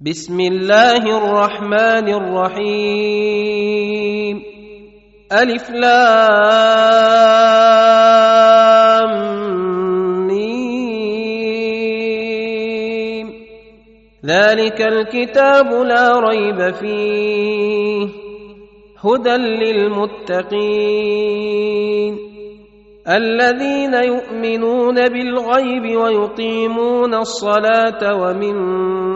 بسم الله الرحمن الرحيم. ألف لام ميم. ذلك الكتاب لا ريب فيه. هدى للمتقين. الذين يؤمنون بالغيب ويقيمون الصلاة ومما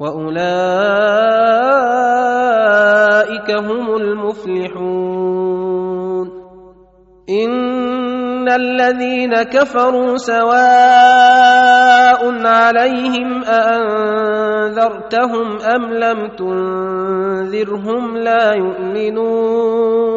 وأولئك هم المفلحون. إن الذين كفروا سواء عليهم أأنذرتهم أم لم تنذرهم لا يؤمنون.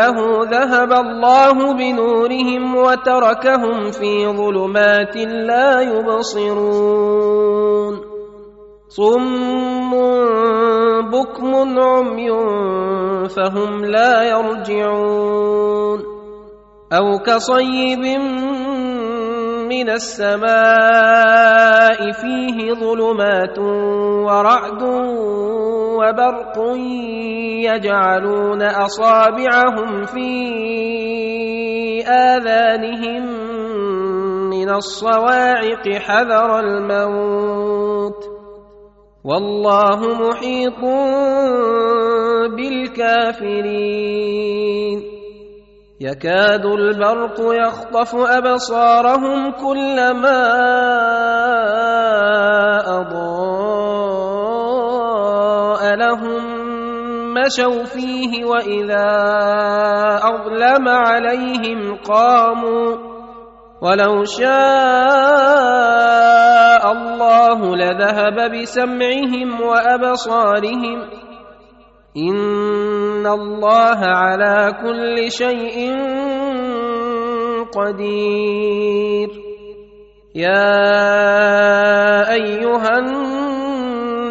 حوله ذهب الله بنورهم وتركهم في ظلمات لا يبصرون. صم بكم عمي فهم لا يرجعون. أو كصيب من السماء فيه ظلمات ورعد وبرق يجعلون أصابعهم في آذانهم من الصواعق حذر الموت والله محيط بالكافرين يكاد البرق يخطف أبصارهم كلما أضاء مشوا فيه وإذا أظلم عليهم قاموا ولو شاء الله لذهب بسمعهم وأبصارهم إن الله على كل شيء قدير يا أيها الناس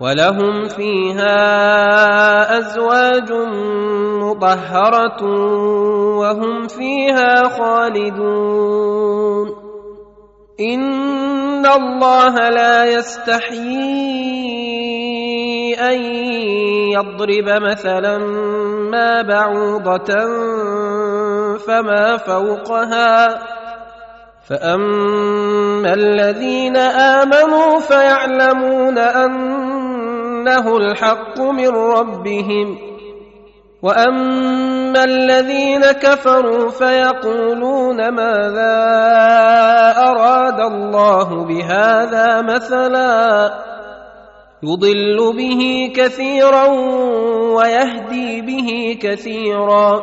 ولهم فيها أزواج مطهرة وهم فيها خالدون. إن الله لا يستحيي أن يضرب مثلا ما بعوضة فما فوقها فاما الذين امنوا فيعلمون انه الحق من ربهم واما الذين كفروا فيقولون ماذا اراد الله بهذا مثلا يضل به كثيرا ويهدي به كثيرا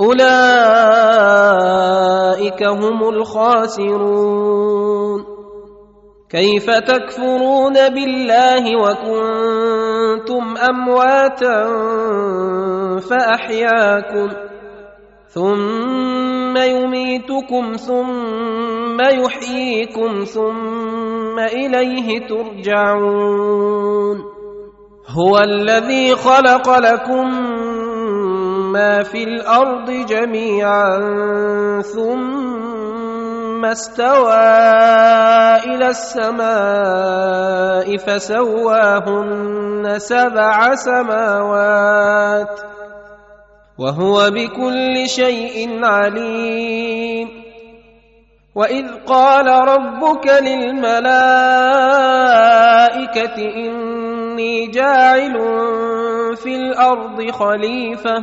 أولئك هم الخاسرون. كيف تكفرون بالله وكنتم أمواتا فأحياكم ثم يميتكم ثم يحييكم ثم إليه ترجعون. هو الذي خلق لكم ما في الأرض جميعا ثم استوى إلى السماء فسواهن سبع سماوات وهو بكل شيء عليم واذ قال ربك للملائكه اني جاعل في الأرض خليفه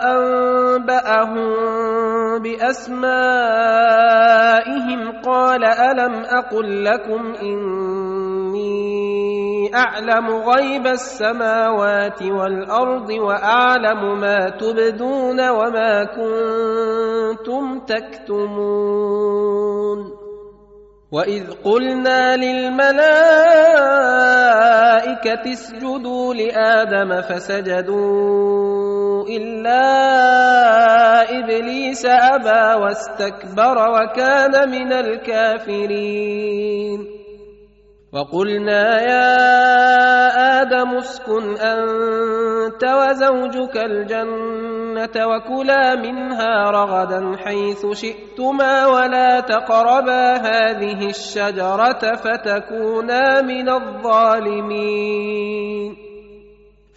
انباهم باسمائهم قال الم أقل لكم اني اعلم غيب السماوات والارض واعلم ما تبدون وما كنتم تكتمون واذ قلنا للملائكه اسجدوا لادم فسجدوا الا ابليس ابى واستكبر وكان من الكافرين وقلنا يا آدم اسكن انت وزوجك الجنه وكلا منها رغدا حيث شئتما ولا تقربا هذه الشجره فتكونا من الظالمين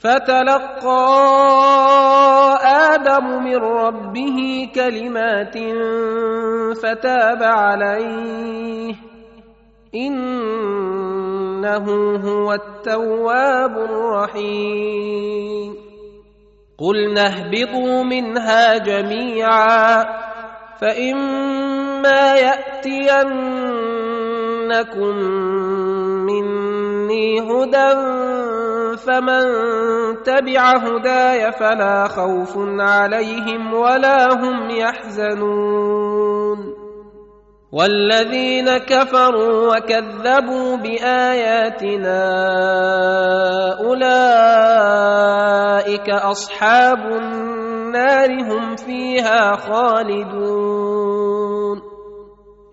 فتلقى آدم من ربه كلمات فتاب عليه. إنه هو التواب الرحيم. قلنا اهبطوا منها جميعا فإما يأتينكم مني هدى فمن تبع هداي فلا خوف عليهم ولا هم يحزنون. والذين كفروا وكذبوا بآياتنا أولئك أصحاب النار هم فيها خالدون.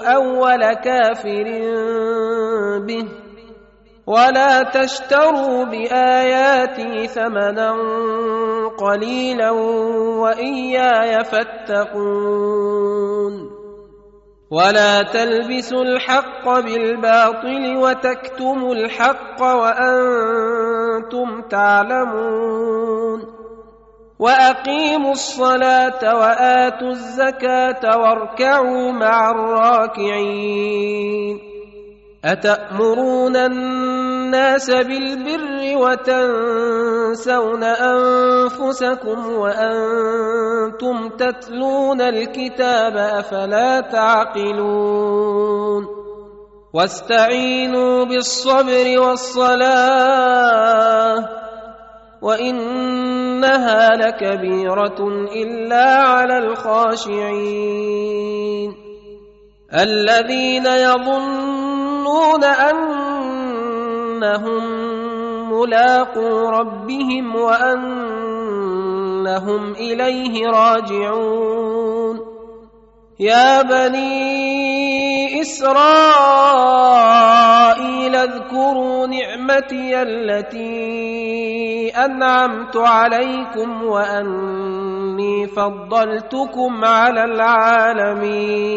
أول كافر به. ولا تشتروا بآياتي ثمنا قليلا وإياي فاتقون. ولا تلبسوا الحق بالباطل وتكتموا الحق وأنتم تعلمون. وأقيموا الصلاة وآتوا الزكاة واركعوا مع الراكعين. أتأمرون الناس بالبر وتنسون أنفسكم وأنتم تتلون الكتاب أفلا تعقلون. واستعينوا بالصبر والصلاة وانها لكبيرة إلا على الخاشعين. الذين يظنون أنهم ملاقو ربهم وأنهم إليه راجعون. يا بني إسرائيل اذكروا نعمتي التي أنعمت عليكم وأني فضلتكم على العالمين.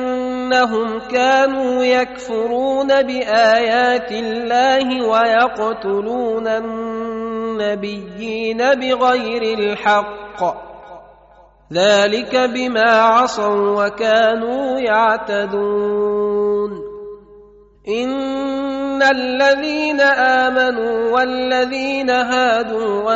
بانهم كانوا يكفرون بآيات الله ويقتلون النبيين بغير الحق. ذلك بما عصوا وكانوا يعتدون. إن الذين آمنوا والذين هادوا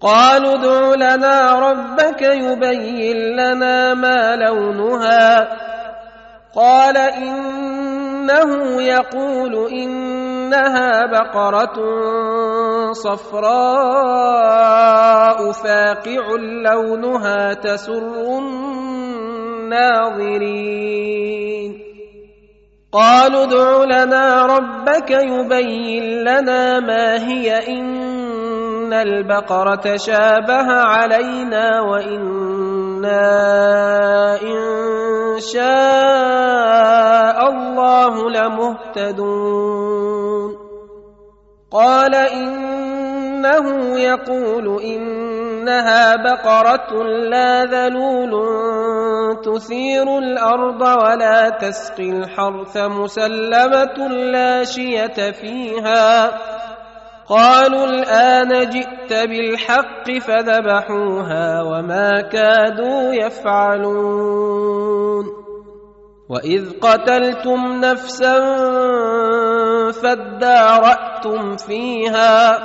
قالوا ادع لنا ربك يبين لنا ما لونها. قال إنه يقول إنها بقرة صفراء فاقع لونها تسر الناظرين. قالوا ادع لنا ربك يبين لنا ما هي إن ان البقره شابه علينا وأنا ان شاء الله لمهتدون قال انه يقول انها بقره لا ذلول تثير الأرض ولا تسقي الحرث مسلمه لا شيه فيها قالوا الآن جئت بالحق فذبحوها وما كادوا يفعلون. وإذ قتلتم نفسا فادارأتم فيها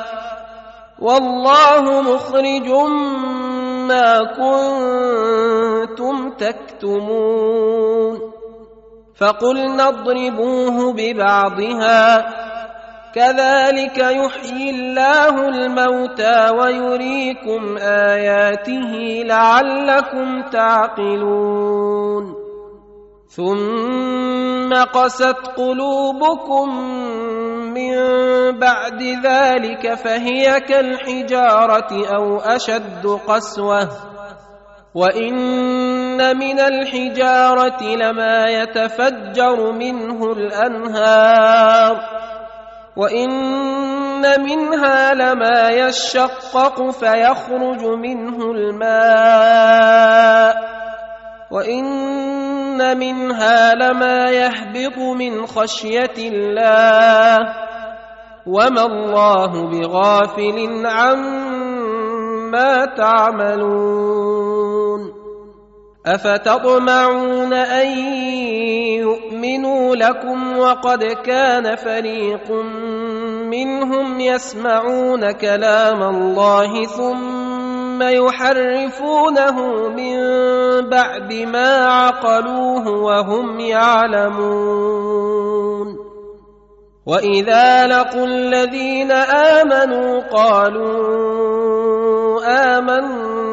والله مخرج ما كنتم تكتمون. فقلنا اضربوه ببعضها كذلك يحيي الله الموتى ويريكم آياته لعلكم تعقلون. ثم قست قلوبكم من بعد ذلك فهي كالحجارة أو أشد قسوة. وإن من الحجارة لما يتفجر منه الأنهار. وان منها لما يشقق فيخرج منه الماء وان منها لما يهبط من خشيه الله وما الله بغافل عما تعملون أفتطمعون أن يؤمنوا لكم وقد كان فريق منهم يسمعون كلام الله ثم يحرفونه من بعد ما عقلوه وهم يعلمون. وإذا لقوا الذين آمنوا قالوا آمنا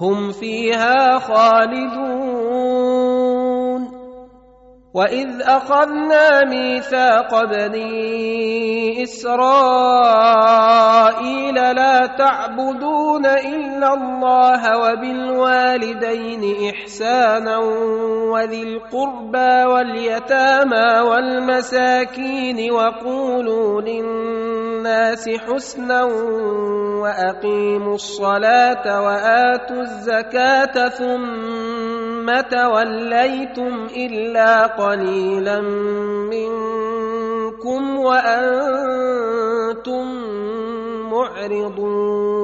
هم فيها خالدون. واذ اخذنا ميثاق بني اسرائيل لا تعبدون الا الله وبالوالدين احسانا وذي القربى واليتامى والمساكين وقولوا للناس حسنا واقيموا الصلاه واتوا الزكاه ثم توليتم إلا قليلا منكم وأنتم معرضون.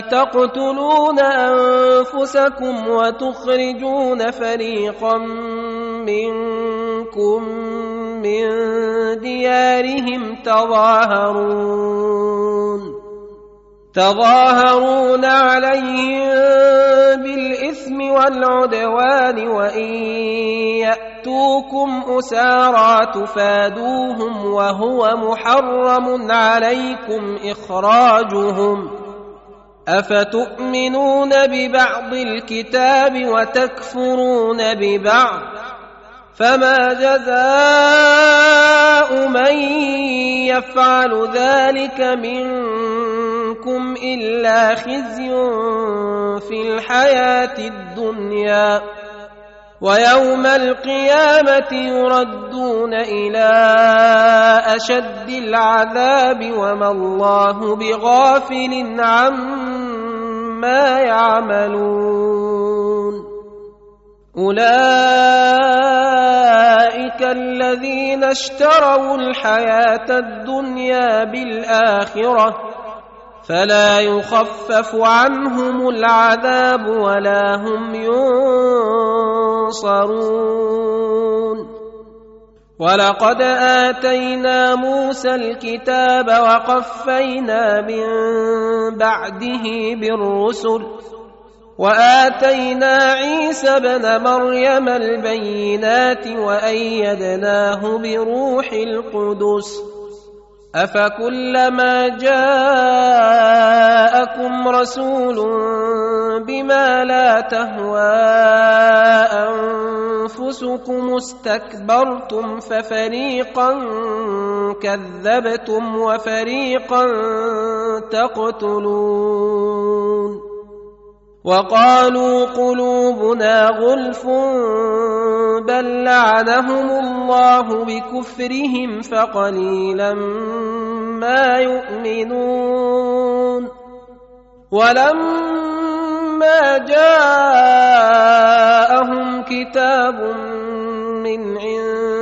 تقتلون أنفسكم وتخرجون فريقا منكم من ديارهم تظاهرون تظاهرون عليهم بالإثم والعدوان وإن يأتوكم أسارى تفادوهم وهو محرم عليكم إخراجهم أفتؤمنون ببعض الكتاب وتكفرون ببعض؟ فما جزاء من يفعل ذلك منكم إلا خزي في الحياة الدنيا. ويوم القيامة يردون إلى أشد العذاب وما الله بغافل عما يعملون. أولئك الذين اشتروا الحياة الدنيا بالآخرة فلا يخفف عنهم العذاب ولا هم ينصرون. ولقد آتينا موسى الكتاب وقفينا من بعده بالرسل وآتينا عيسى ابن مريم البينات وأيدناه بروح القدس. افكلما جاءكم رسول بما لا تهوى انفسكم استكبرتم ففريقا كذبتم وفريقا تقتلون وقالوا قلوبنا غلف بل لعنهم الله بكفرهم فقليلا ما يؤمنون ولما جاءهم كتاب من عند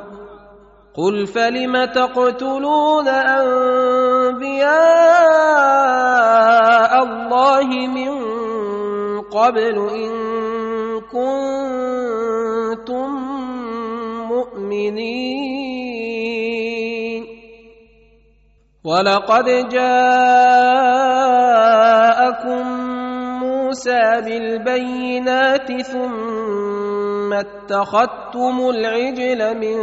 قل فلم تقتلون انبياء الله من قبل ان كنتم مؤمنين ولقد جاءكم موسى بالبينات ثم اتخذتم العجل من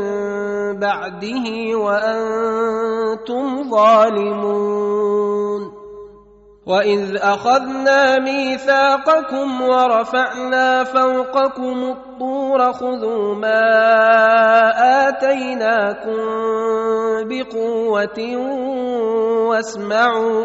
بعده وأنتم ظالمون. وإذ أخذنا ميثاقكم ورفعنا فوقكم الطور خذوا ما آتيناكم بقوة واسمعوا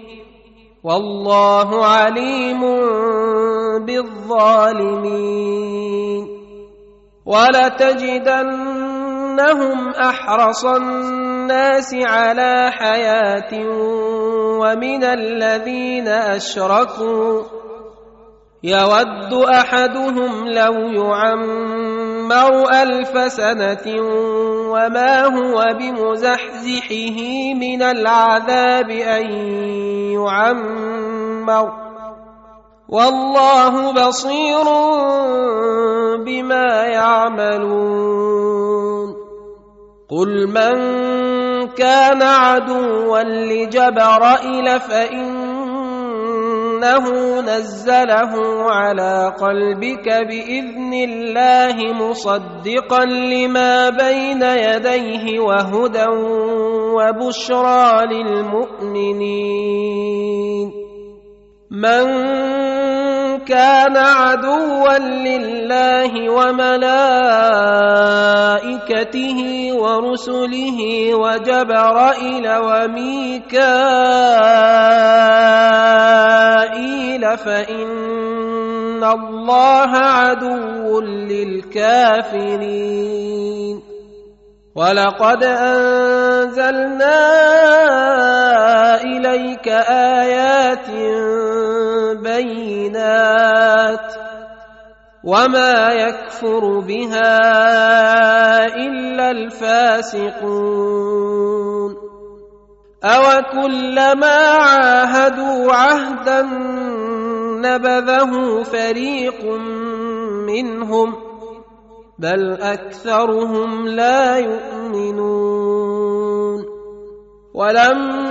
والله عليم بالظالمين. ولتجدن انهم أحرص الناس على حياة ومن الذين أشركوا يود أحدهم لو يعمر ألف سنة وما هو بمزحزحه من العذاب أن يعمر والله بصير بما يعملون قل من كان عدوا لجبرائيل فانه نزله على قلبك بإذن الله مصدقا لما بين يديه وهدى وبشرى للمؤمنين. من كان عدوا لله وملائكته ورسله وجبرائيل وميكائيل فإن الله عدو للكافرين. ولقد أنزلنا إليك آيات بينات وما يكفر بها إلا الفاسقون اوكلما عاهدوا عهدا نبذه فريق منهم بل أكثرهم لا يؤمنون ولما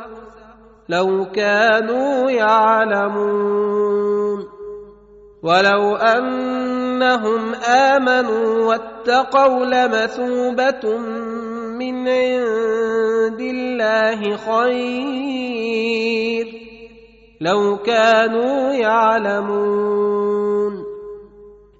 لو كانوا يعلمون. ولو أنهم آمنوا واتقوا لمثوبة من عند الله خير. لو كانوا يعلمون.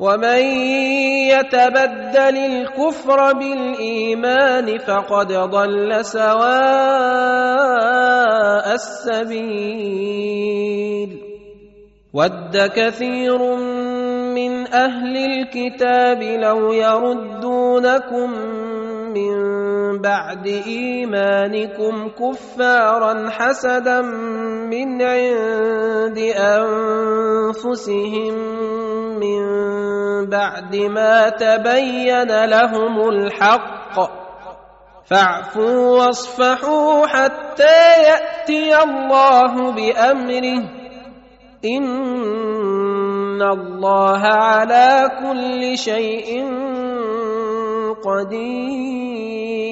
ومن يتبدل الكفر بالايمان فقد ضل سواء السبيل ود كثير من أهل الكتاب لو يردونكم من بعد إيمانكم كفارا حسدا من عند أنفسهم من بعد ما تبين لهم الحق. فاعفوا واصفحوا حتى يأتي الله بأمره. إن الله على كل شيء قدير.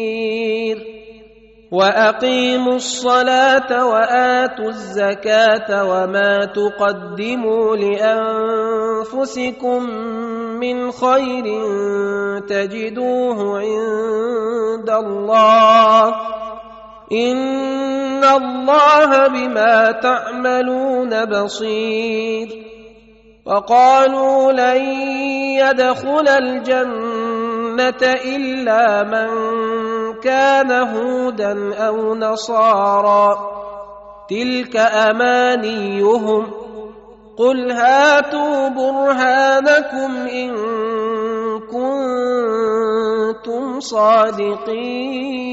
وأقيموا الصلاة وآتوا الزكاة وما تقدموا لأنفسكم من خير تجدوه عند الله. إن الله بما تعملون بصير. وقالوا لن يدخل الجنة إلا من كان هودا أو نصارى تلك أمانيهم. قل هاتوا برهانكم إن كنتم صادقين.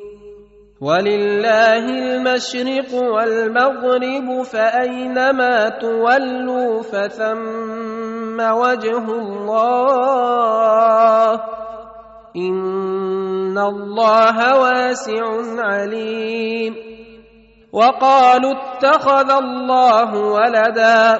ولله المشرق والمغرب فأينما تولوا فثم وجه الله إن الله واسع عليم وقالوا اتخذ الله ولدا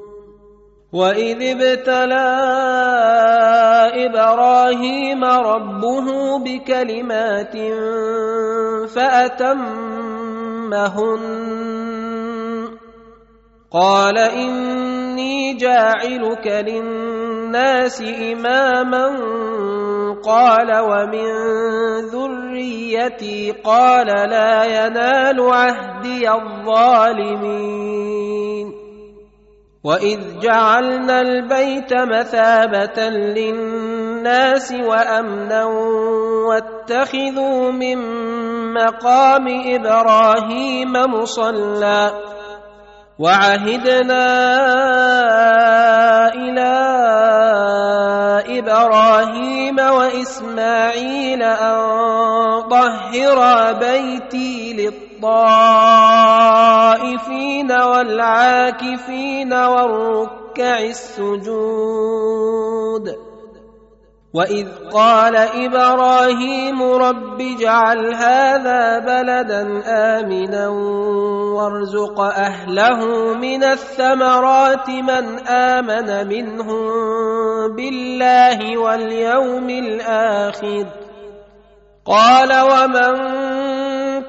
واذ ابتلى إبراهيم ربه بكلمات فاتمهن قال اني جاعلك للناس اماما قال ومن ذريتي قال لا ينال عهدي الظالمين واذ جعلنا البيت مثابه للناس وامنا واتخذوا من مقام إبراهيم مصلى وعهدنا إلى إبراهيم واسماعيل ان طهرا بيتي للطائفين والعاكفين والركع السجود. وإذ قال إبراهيم رب اجعل هذا بلدا آمنا وارزق أهله من الثمرات من آمن منهم بالله واليوم الآخر. قال ومن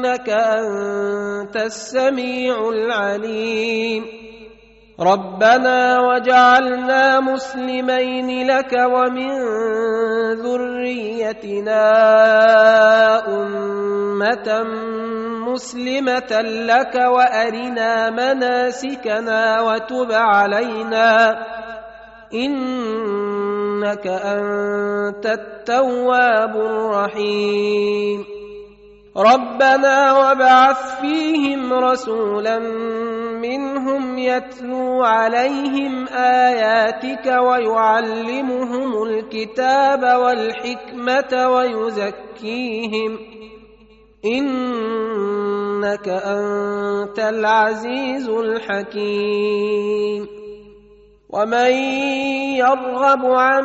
إنك أنت السميع العليم. ربنا وجعلنا مسلمين لك ومن ذريتنا أمة مسلمة لك وأرنا مناسكنا وتب علينا. إنك أنت التواب الرحيم. ربنا وابعث فيهم رسولا منهم يتلو عليهم آياتك ويعلمهم الكتاب والحكمة ويزكيهم. إنك أنت العزيز الحكيم. ومن يرغب عن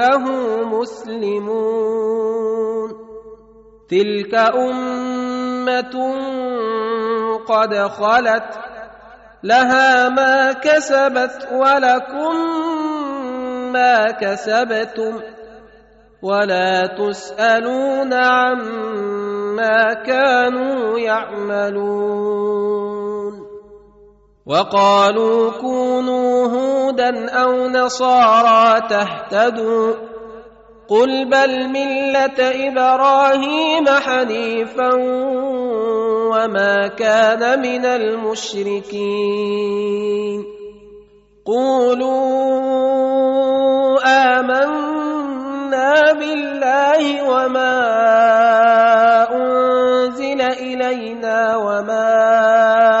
له مسلمون. تلك أمة قد خلت لها ما كسبت ولكم ما كسبتم. ولا تسألون عما كانوا يعملون. وقالوا كونوا هودا أو نصارى تهتدوا قل بل ملة إبراهيم حنيفا وما كان من المشركين. قولوا آمنا بالله وما أنزل إلينا وما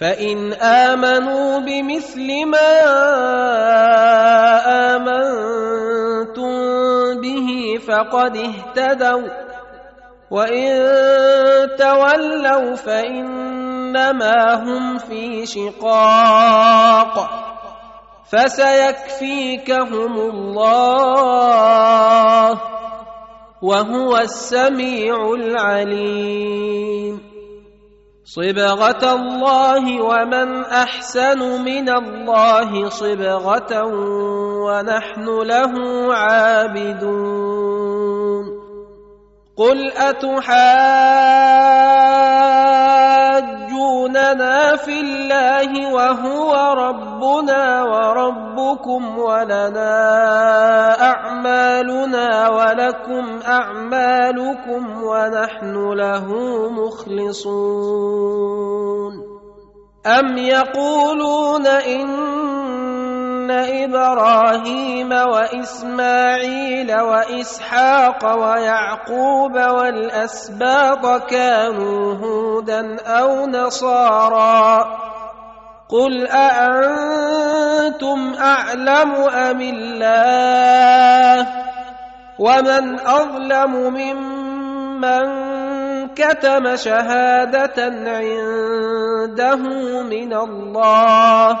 فإن آمنوا بمثل ما آمنتم به فقد اهتدوا. وإن تولوا فإنما هم في شقاق. فسيكفيكهم الله وهو السميع العليم. صبغة الله ومن أحسن من الله صبغة ونحن له عابدون. قل اتحاجوننا في الله وهو ربنا وربكم ولنا اعمالنا ولكم اعمالكم ونحن له مخلصون ام يقولون ان إبراهيم واسماعيل واسحاق ويعقوب والاسباط كانوا هودا أو نصارى قل اانتم اعلم ام الله ومن اظلم ممن كتم شهاده عنده من الله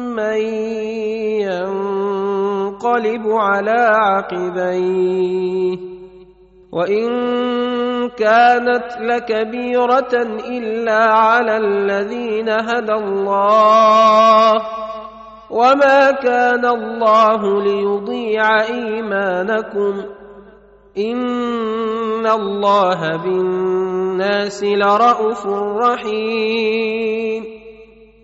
ينقلب على عقبيه وان كانت لكبيره الا على الذين هدى الله وما كان الله ليضيع ايمانكم ان الله بالناس لرءوف رحيم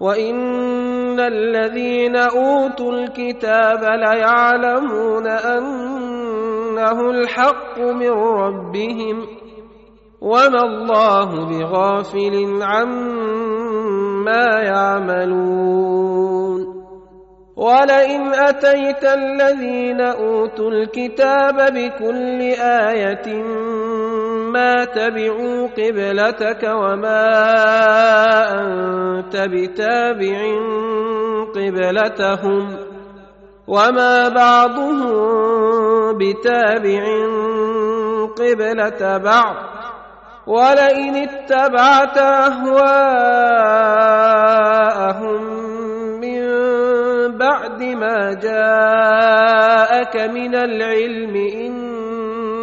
وان الذين اوتوا الكتاب ليعلمون انه الحق من ربهم وما الله بغافل عما يعملون ولئن اتيت الذين اوتوا الكتاب بكل إيه ما تبعوا قبلتك وما انت بتابع قبلتهم وما بعضهم بتابع قبله بعض ولئن اتبعت اهواءهم بعد ما جاءك من العلم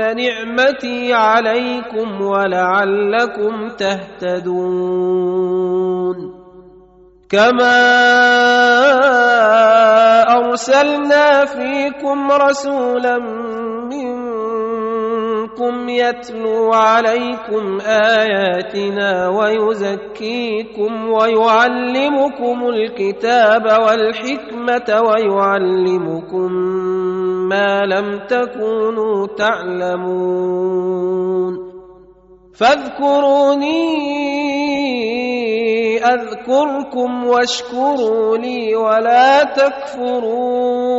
نعمتي عليكم ولعلكم تهتدون. كما أرسلنا فيكم رسولا منكم يتلو عليكم آياتنا ويزكيكم ويعلمكم الكتاب والحكمة ويعلمكم ما لم تكونوا تعلمون فاذكروني أذكركم واشكروا لي ولا تكفرون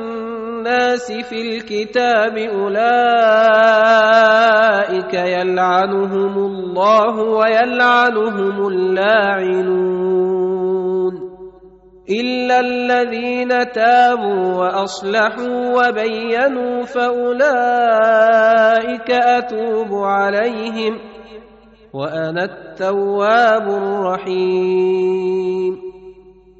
في الكتاب أولئك يلعنهم الله ويلعنهم اللاعنون إلا الذين تابوا وأصلحوا وبينوا فأولئك أتوب عليهم وأنا التواب الرحيم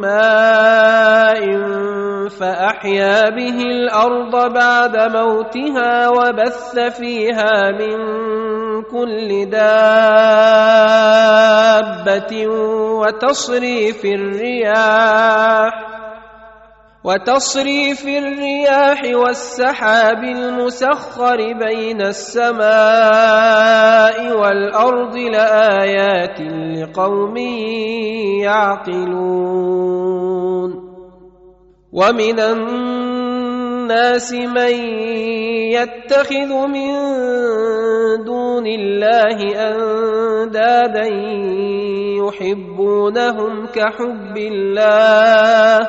ماء فأحيا به الأرض بعد موتها وبث فيها من كل دابة وتصريف الرياح وتصريف الرياح والسحاب المسخر بين السماء والأرض لآيات لقوم يعقلون. ومن الناس من يتخذ من دون الله أندادا يحبونهم كحب الله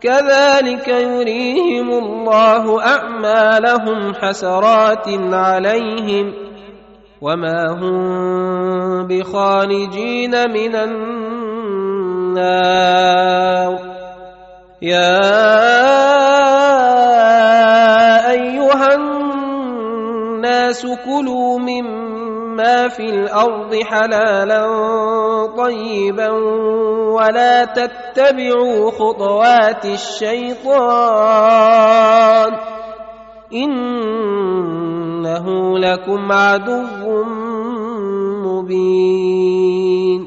كذلك يريهم الله أعمالهم حسرات عليهم وما هم بخارجين من النار. يا أيها الناس كلوا مما في الأرض حلالا طيبا ولا تتبعوا خطوات الشيطان إنه لكم عدو مبين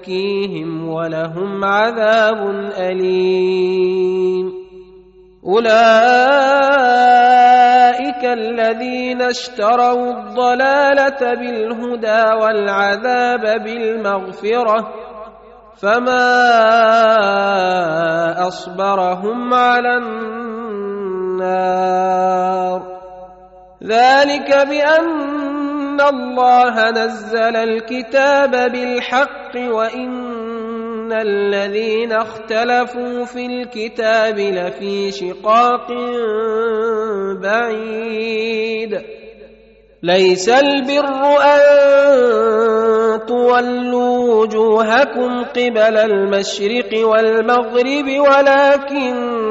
يزكيهم ولهم عذاب أليم. أولئك الذين اشتروا الضلالة بالهدى والعذاب بالمغفرة فما أصبرهم على النار. ذلك بان الله نزل الكتاب بالحق وإن الذين اختلفوا في الكتاب لفي شقاق بعيد. ليس البر أن تولوا وجوهكم قبل المشرق والمغرب ولكن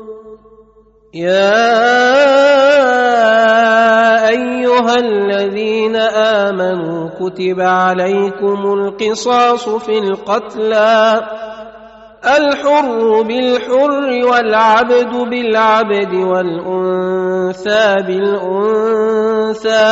يا أيها الذين آمنوا كتب عليكم القصاص في القتلى الحر بالحر والعبد بالعبد والأنثى بالأنثى.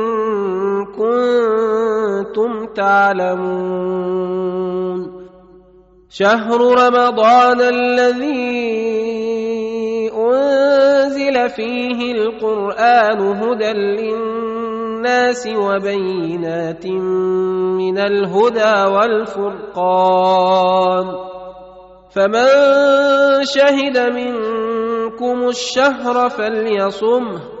كنتم تعلمون شهر رمضان الذي أنزل فيه القرآن هدى للناس وبينات من الهدى والفرقان فمن شهد منكم الشهر فليصمه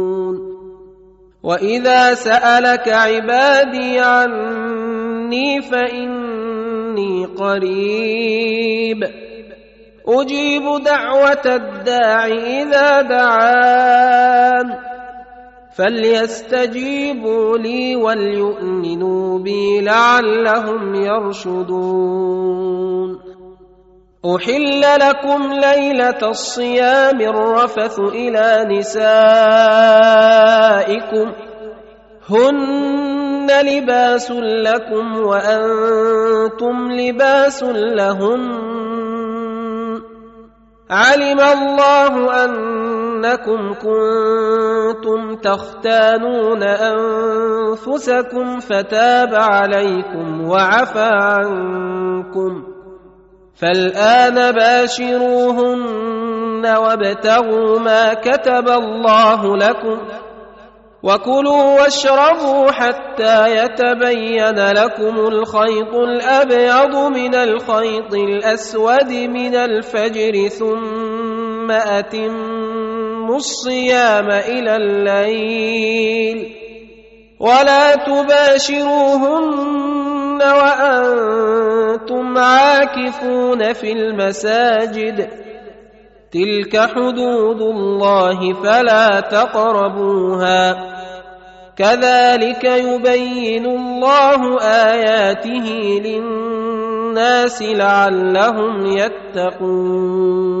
واذا سالك عبادي عني فاني قريب أجيب دعوه الداع اذا دعان فليستجيبوا لي وليؤمنوا بي لعلهم يرشدون احل لكم ليله الصيام الرفث إلى نسائكم هن لباس لكم وأنتم لباس لهن علم الله انكم كنتم تختانون انفسكم فتاب عليكم وعفى عنكم فالآن باشروهن وابتغوا ما كتب الله لكم وكلوا واشربوا حتى يتبين لكم الخيط الأبيض من الخيط الأسود من الفجر ثم أتموا الصيام إلى الليل ولا تباشروهن وأنتم عاكفون في المساجد تلك حدود الله فلا تقربوها كذلك يبين الله اياته للناس لعلهم يتقون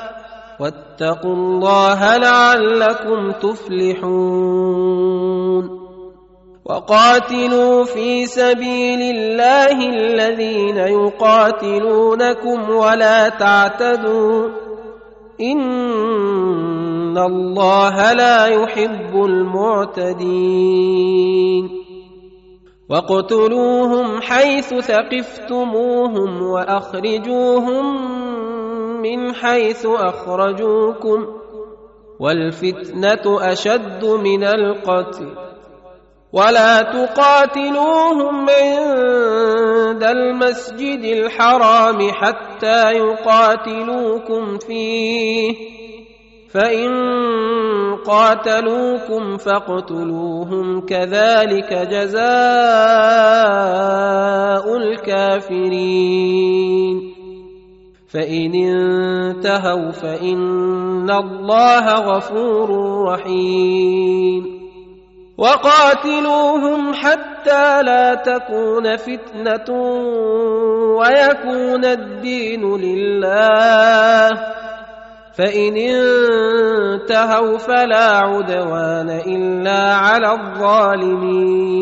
واتقوا الله لعلكم تفلحون. وقاتلوا في سبيل الله الذين يقاتلونكم ولا تعتدوا. إن الله لا يحب المعتدين. واقتلوهم حيث ثقفتموهم وأخرجوهم من حيث أخرجوكم والفتنة أشد من القتل ولا تقاتلوهم عند المسجد الحرام حتى يقاتلوكم فيه فإن قاتلوكم فاقتلوهم كذلك جزاء الكافرين فإن انتهوا فإن الله غفور رحيم. وقاتلوهم حتى لا تكون فتنة ويكون الدين لله. فإن انتهوا فلا عدوان إلا على الظالمين.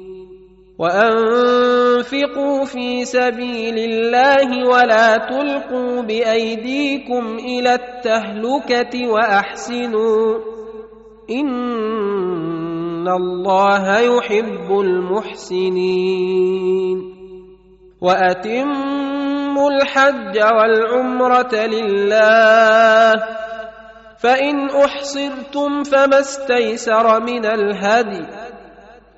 وأنفقوا في سبيل الله ولا تلقوا بأيديكم إلى التهلكة وأحسنوا إن الله يحب المحسنين وأتموا الحج والعمرة لله فإن أحصرتم فما استيسر من الهدي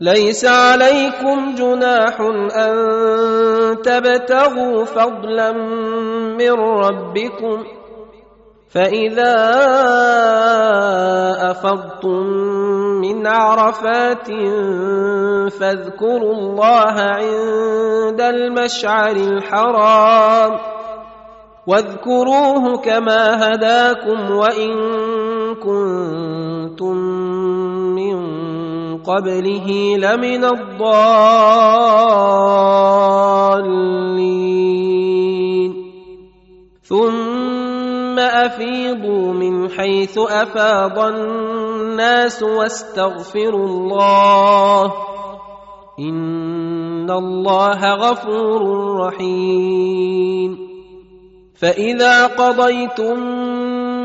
ليس عليكم جناح أن تبتغوا فضلا من ربكم فإذا أفضتم من عرفات فاذكروا الله عند المشعر الحرام واذكروه كما هداكم وإن كنتم من قبله لمن الضالين. ثم أفيضوا من حيث أفاض الناس واستغفروا الله. إن الله غفور رحيم. فإذا قضيتم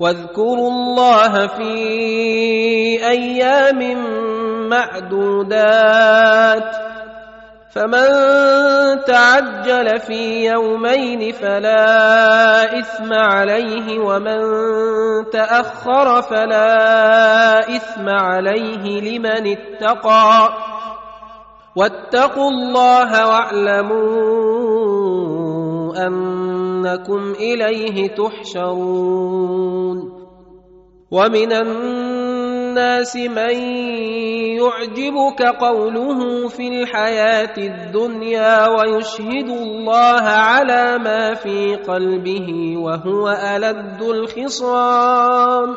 واذكروا الله في أيام معدودات فمن تعجل في يومين فلا إثم عليه ومن تأخر فلا إثم عليه لمن اتقى واتقوا الله واعلموا أن انكم إليه تحشرون ومن الناس من يعجبك قوله في الحياة الدنيا ويشهد الله على ما في قلبه وهو ألد الخصام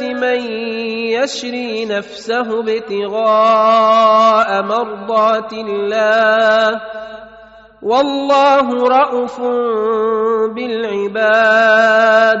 من يشري نفسه ابتغاء مرضات الله والله رءوف بالعباد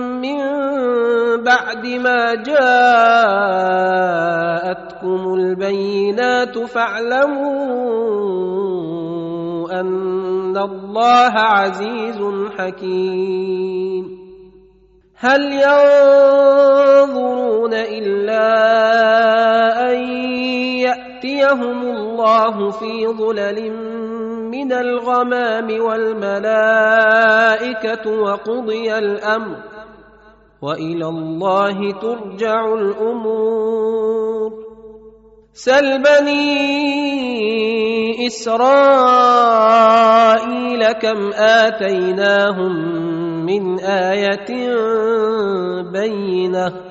من بعد ما جاءتكم البينات فاعلموا أن الله عزيز حكيم. هل ينظرون إلا أن يأتيهم الله في ظلل من الغمام والملائكة وقضي الأمر وإلى الله ترجع الأمور. سل بني إسرائيل كم آتيناهم من آية بينة.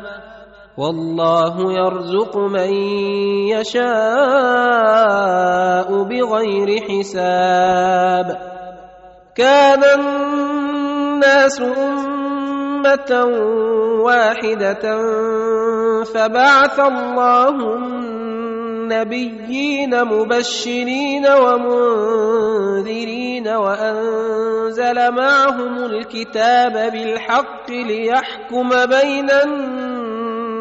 والله يرزق من يشاء بغير حساب. كان الناس أمة واحدة فبعث الله النبيين مبشرين ومنذرين وأنزل معهم الكتاب بالحق ليحكم بين الناس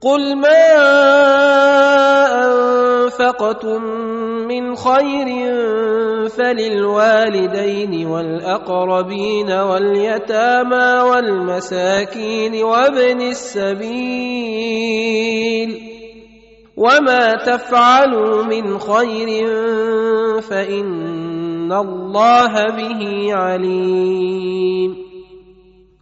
قل ما انفقتم من خير فللوالدين والاقربين واليتامى والمساكين وابن السبيل وما تفعلوا من خير فان الله به عليم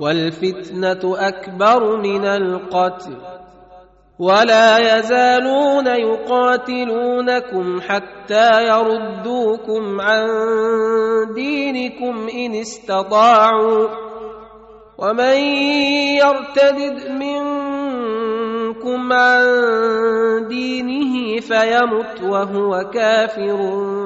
والفتنة أكبر من القتل. ولا يزالون يقاتلونكم حتى يردوكم عن دينكم إن استطاعوا. ومن يرتد منكم عن دينه فيمت وهو كافر.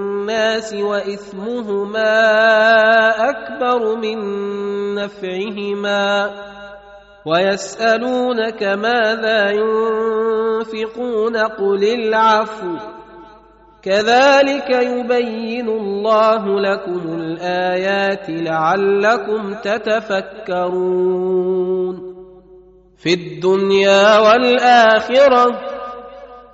وإثمهما أكبر من نفعهما ويسألونك ماذا ينفقون قل العفو كذلك يبين الله لكم الآيات لعلكم تتفكرون في الدنيا والآخرة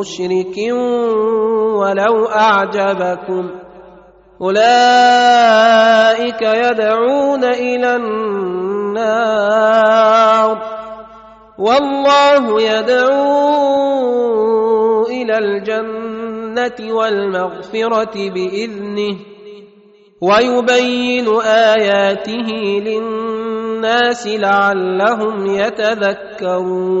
مشرك ولو أعجبكم أولئك يدعون إلى النار والله يدعو إلى الجنة والمغفرة بإذنه ويبين آياته للناس لعلهم يتذكرون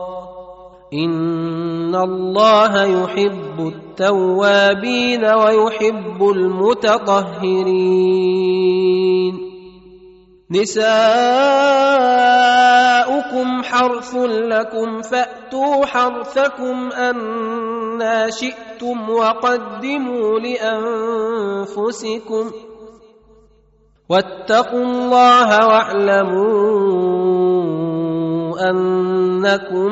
ان الله يحب التوابين ويحب المتطهرين نساؤكم حرث لكم فاتوا حرثكم أنا شئتم وقدموا لانفسكم واتقوا الله واعلموا انكم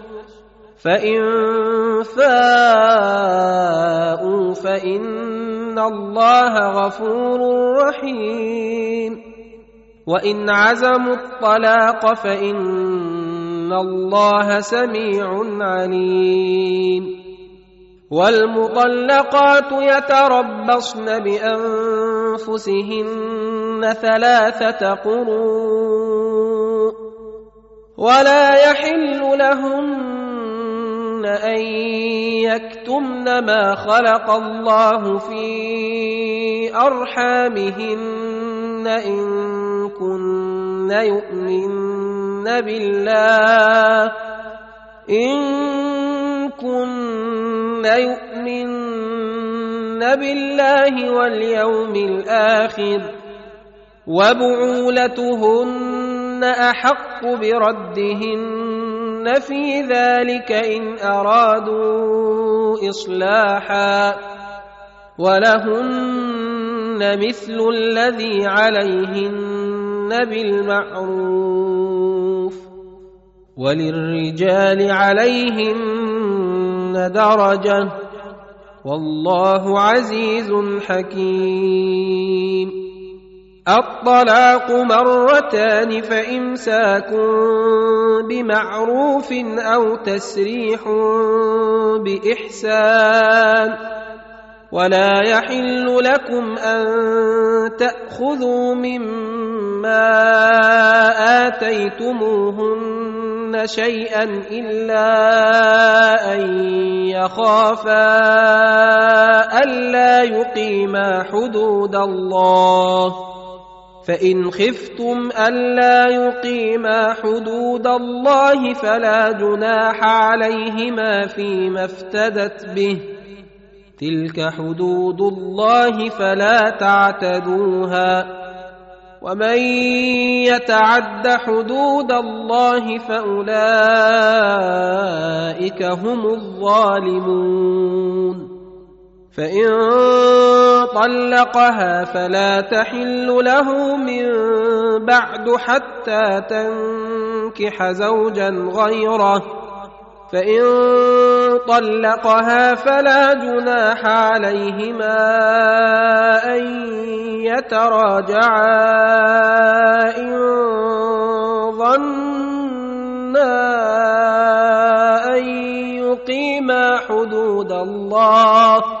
فان فاءوا فان الله غفور رحيم وان عزموا الطلاق فان الله سميع عليم والمطلقات يتربصن بانفسهن ثلاثة قروء ولا يحل لهن أن يكتمن ما خلق الله في أرحامهن إن كن يؤمن بالله. إن كن يؤمن بالله واليوم الآخر. وبعولتهن أحق بردهن. في ذلك إن أرادوا إصلاحا ولهن مثل الذي عليهن بالمعروف وللرجال عليهن درجه والله عزيز حكيم الطلاق مرتان فإمساك بمعروف أو تسريح بإحسان. ولا يحل لكم أن تأخذوا مما آتيتموهن شيئا إلا أن يخافا ألا يقيما حدود الله. فإن خفتم ألا يقيما حدود الله فلا جناح عليهما فيما افتدت به. تلك حدود الله فلا تعتدوها. ومن يتعد حدود الله فأولئك هم الظالمون. فان طلقها فلا تحل له من بعد حتى تنكح زوجا غيره فان طلقها فلا جناح عليهما ان يتراجعا ان ظنا ان يقيما حدود الله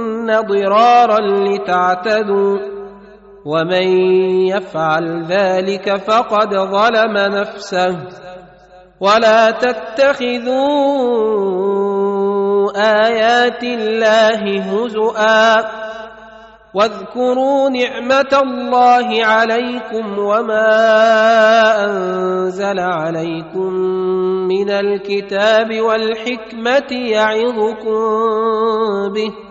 ضرارا لتعتدوا ومن يفعل ذلك فقد ظلم نفسه ولا تتخذوا ايات الله هزؤا واذكروا نعمه الله عليكم وما انزل عليكم من الكتاب والحكمه يعظكم به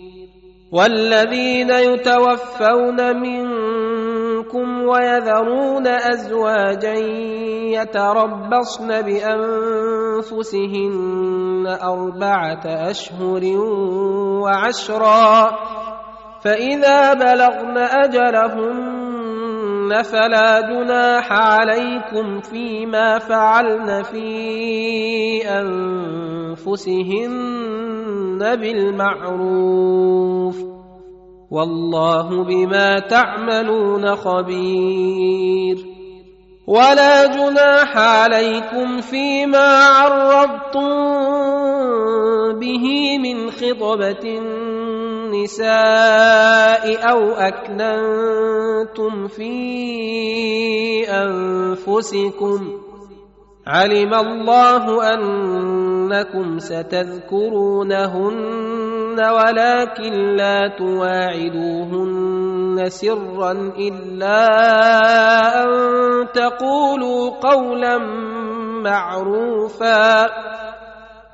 والذين يتوفون منكم ويذرون أزواجا يتربصن بأنفسهن أربعة أشهر وعشرا فإذا بلغن أجلهن فلا جناح عليكم فيما فعلن في انفسهن بالمعروف والله بما تعملون خبير ولا جناح عليكم فيما عرضتم به من خطبه النساء أو أكننتم في أنفسكم علم الله أنكم ستذكرونهن ولكن لا تواعدوهن سرا إلا أن تقولوا قولا معروفا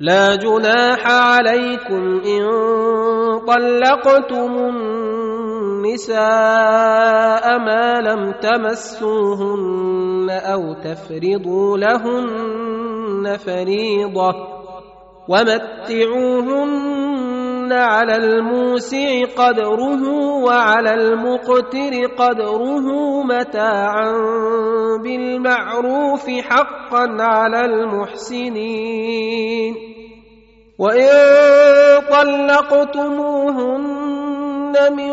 لا جناح عليكم إن طلقتم النساء ما لم تمسوهن أو تفرضوا لهن فريضة ومتعوهن على الموسع قدره وعلى المقتر قدره متاعا بالمعروف حقا على المحسنين. وإن طلقتموهن من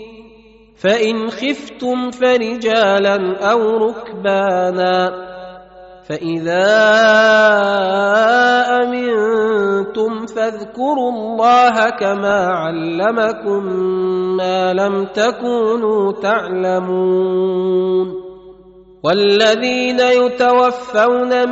فإن خفتم فرجالا أو ركبانا فإذا أمنتم فاذكروا الله كما علمكم ما لم تكونوا تعلمون والذين يتوفون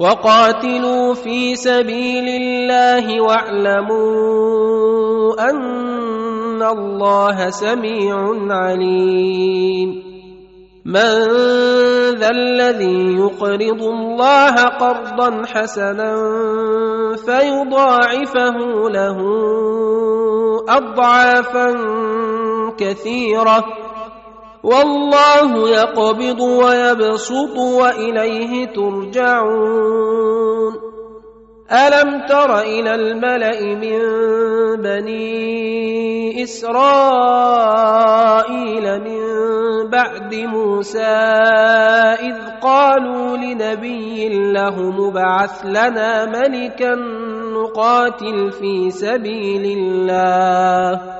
وقاتلوا في سبيل الله واعلموا أن الله سميع عليم. من ذا الذي يقرض الله قرضا حسنا فيضاعفه له اضعافا كثيرة. والله يقبض ويبسط وإليه ترجعون. ألم تر إلى الملأ من بني إسرائيل من بعد موسى إذ قالوا لنبي له مبعث لنا ملكا نقاتل في سبيل الله.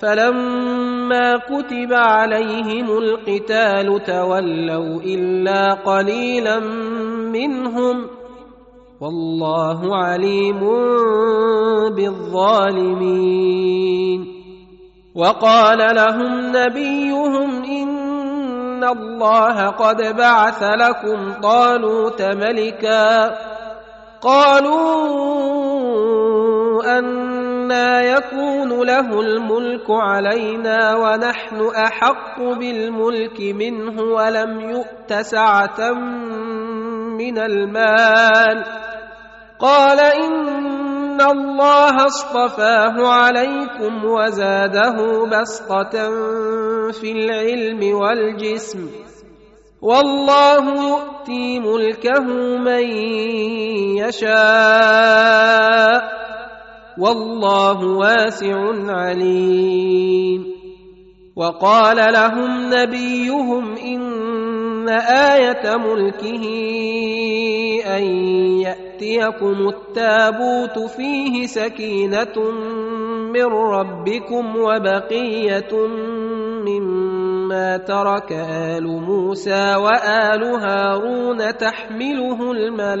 فلما كتب عليهم القتال تولوا إلا قليلا منهم والله عليم بالظالمين. وقال لهم نبيهم إن الله قد بعث لكم طالوت ملكا. قالوا أنا يكون له الملك علينا ونحن أحق بالملك منه ولم يؤت سعة من المال. قال إن الله اصطفاه عليكم وزاده بسطة في العلم والجسم. والله يؤتي ملكه من يشاء. والله واسع عليم. وقال لهم نبيهم إن آية ملكه أن يأتيكم التابوت فيه سكينة من ربكم وبقية مما ترك آل موسى وآل هارون تحمله الملائكة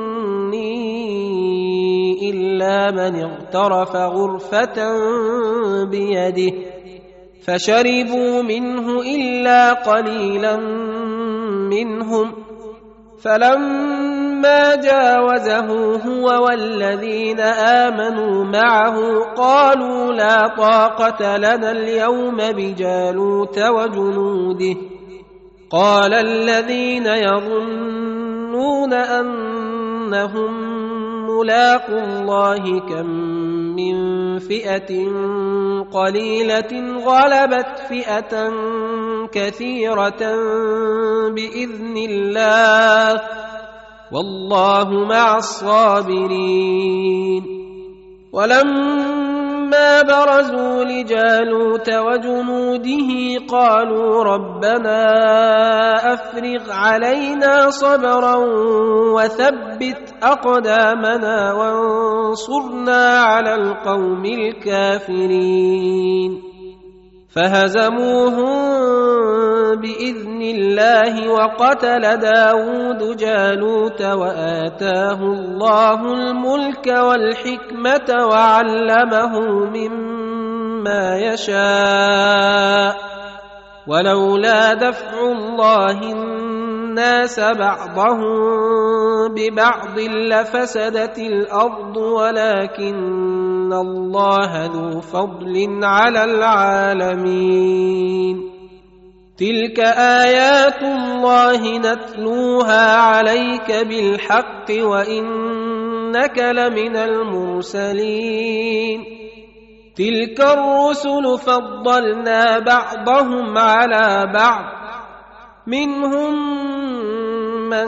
الا من اغترف غرفه بيده فشربوا منه الا قليلا منهم فلما جاوزه هو والذين امنوا معه قالوا لا طاقه لنا اليوم بجالوت وجنوده قال الذين يظنون انهم ملاقوا الله كم من فئه قليله غلبت فئه كثيره باذن الله والله مع الصابرين ولما برزوا لجالوت وجنوده قالوا ربنا أفرغ علينا صبرا وثبت أقدامنا وانصرنا على القوم الكافرين. فهزموهم بإذن الله وقتل داود جالوت وآتاه الله الملك والحكمة وعلمه مما يشاء. ولولا دفع الله الناس بعضهم ببعض لفسدت الأرض ولكن الله ذو فضل على العالمين تلك ايات الله نتلوها عليك بالحق وانك لمن المرسلين تلك الرسل فضلنا بعضهم على بعض منهم من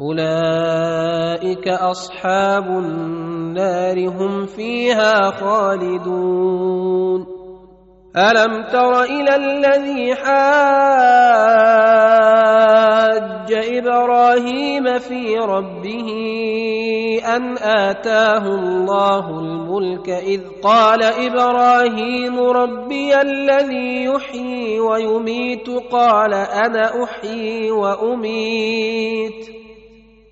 أولئك أصحاب النار هم فيها خالدون. ألم تر إلى الذي حاج إبراهيم في ربه أن آتاه الله الملك إذ قال إبراهيم ربي الذي يحيي ويميت قال أنا أحيي وأميت.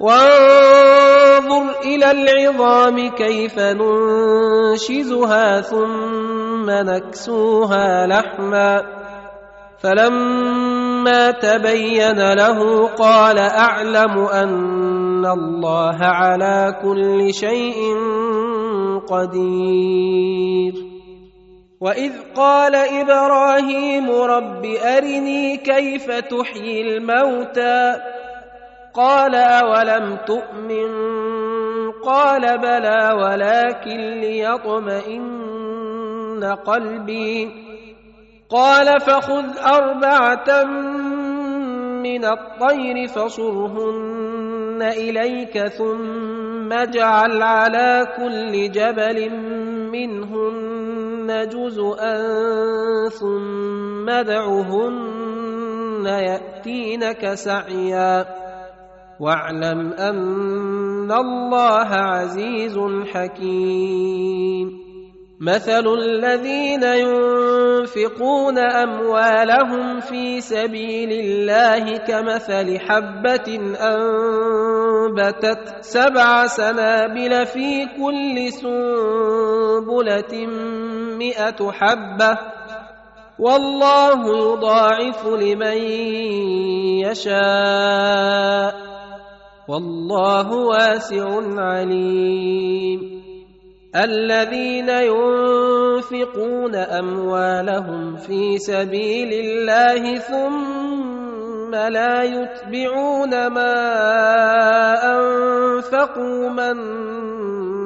وانظر إلى العظام كيف ننشزها ثم نكسوها لحما. فلما تبين له قال أعلم أن الله على كل شيء قدير. وإذ قال إبراهيم رب أرني كيف تحيي الموتى. قال أولم تؤمن؟ قال بلى ولكن ليطمئن قلبي. قال فخذ أربعة من الطير فصرهن إليك ثم اجعل على كل جبل منهن جزءا ثم ادعهن يأتينك سعيا. واعلم أن الله عزيز حكيم. مثل الذين ينفقون أموالهم في سبيل الله كمثل حبة أنبتت سبع سنابل في كل سنبلة مئة حبة. والله يضاعف لمن يشاء. والله واسع عليم. الذين ينفقون أموالهم في سبيل الله ثم لا يتبعون ما أنفقوا منا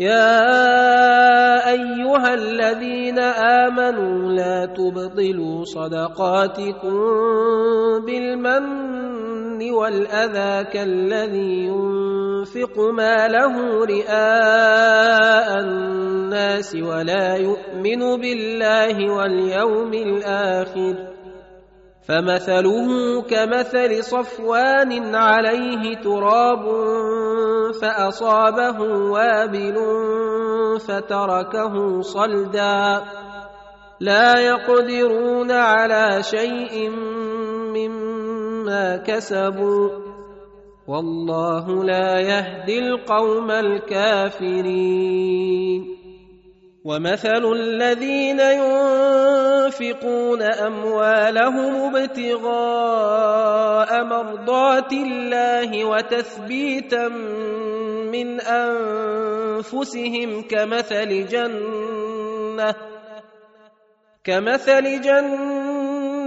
يا أيها الذين آمنوا لا تبطلوا صدقاتكم بالمن والأذى كالذي ينفق ماله رئاء الناس ولا يؤمن بالله واليوم الآخر فمثله كمثل صفوان عليه تراب فأصابه وابل فتركه صلدا. لا يقدرون على شيء مما كسبوا. والله لا يهدي القوم الكافرين. ومثل الذين ينفقون أموالهم ابتغاء مرضات الله وتثبيتا من أنفسهم كمثل جنة كمثل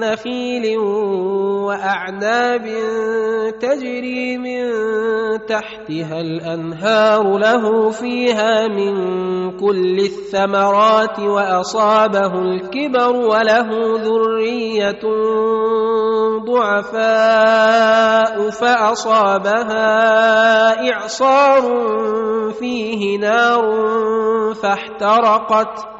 نخيل وأعناب تجري من تحتها الأنهار له فيها من كل الثمرات وأصابه الكبر وله ذرية ضعفاء فأصابها إعصار فيه نار فاحترقت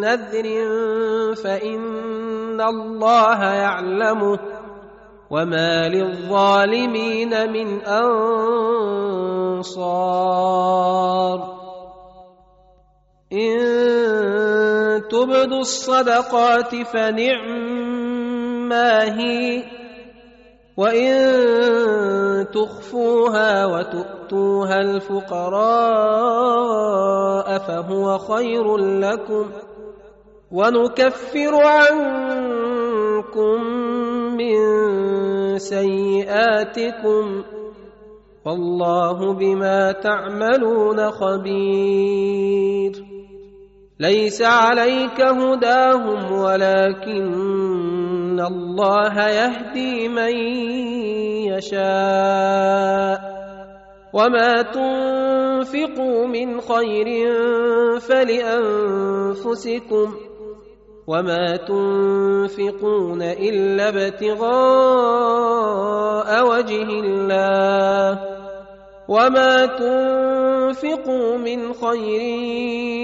نذر فإن الله يعلمه وما للظالمين من أنصار إن تبدوا الصدقات فنعما هي وإن تخفوها وتؤتوها الفقراء فهو خير لكم ونكفر عنكم من سيئاتكم والله بما تعملون خبير. ليس عليك هداهم ولكن الله يهدي من يشاء. وما تنفقوا من خير فلأنفسكم وما تنفقون الا ابتغاء وجه الله وما تنفقوا من خير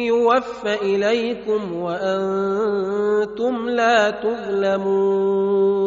يوفى اليكم وأنتم لا تظلمون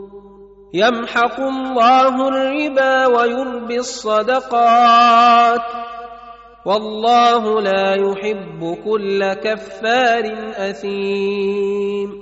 يمحق الله الربا ويربي الصدقات والله لا يحب كل كفار أثيم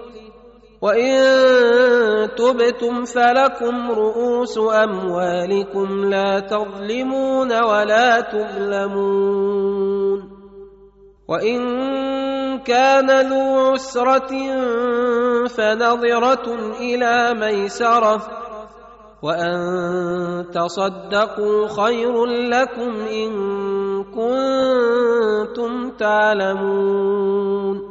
وان تبتم فلكم رؤوس اموالكم لا تظلمون ولا تظلمون وان كان ذو عسره فنظره إلى ميسره وان تصدقوا خير لكم ان كنتم تعلمون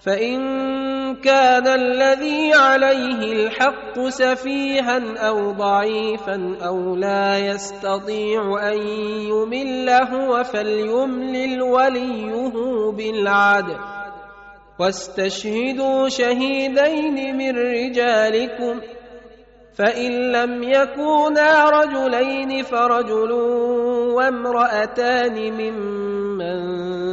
فإن كان الذي عليه الحق سفيها أو ضعيفا أو لا يستطيع أن يمل هو فليملل وليه بالعدل. واستشهدوا شهيدين من رجالكم. فإن لم يكونا رجلين فرجل وامرأتان ممن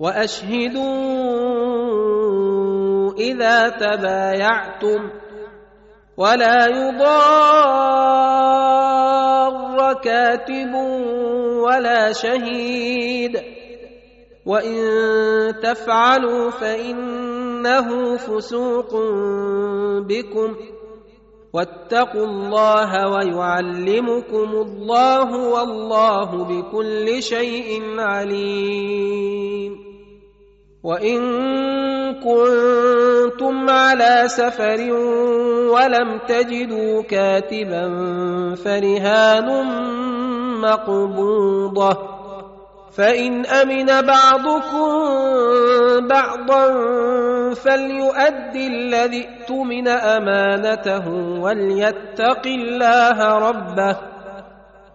وأشهدوا إذا تبايعتم ولا يضار كاتب ولا شهيد وإن تفعلوا فإنه فسوق بكم واتقوا الله ويعلمكم الله والله بكل شيء عليم وإن كنتم على سفر ولم تجدوا كاتبا فرهان مقبوضة. فإن أمن بعضكم بعضا فليؤد الذي اؤتمن أمانته وليتق الله ربه.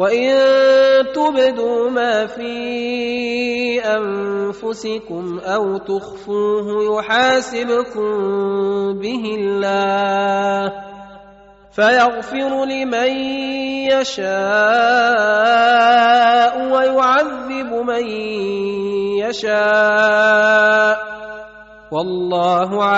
وان تبدوا ما في انفسكم أو تخفوه يحاسبكم به الله فيغفر لمن يشاء ويعذب من يشاء والله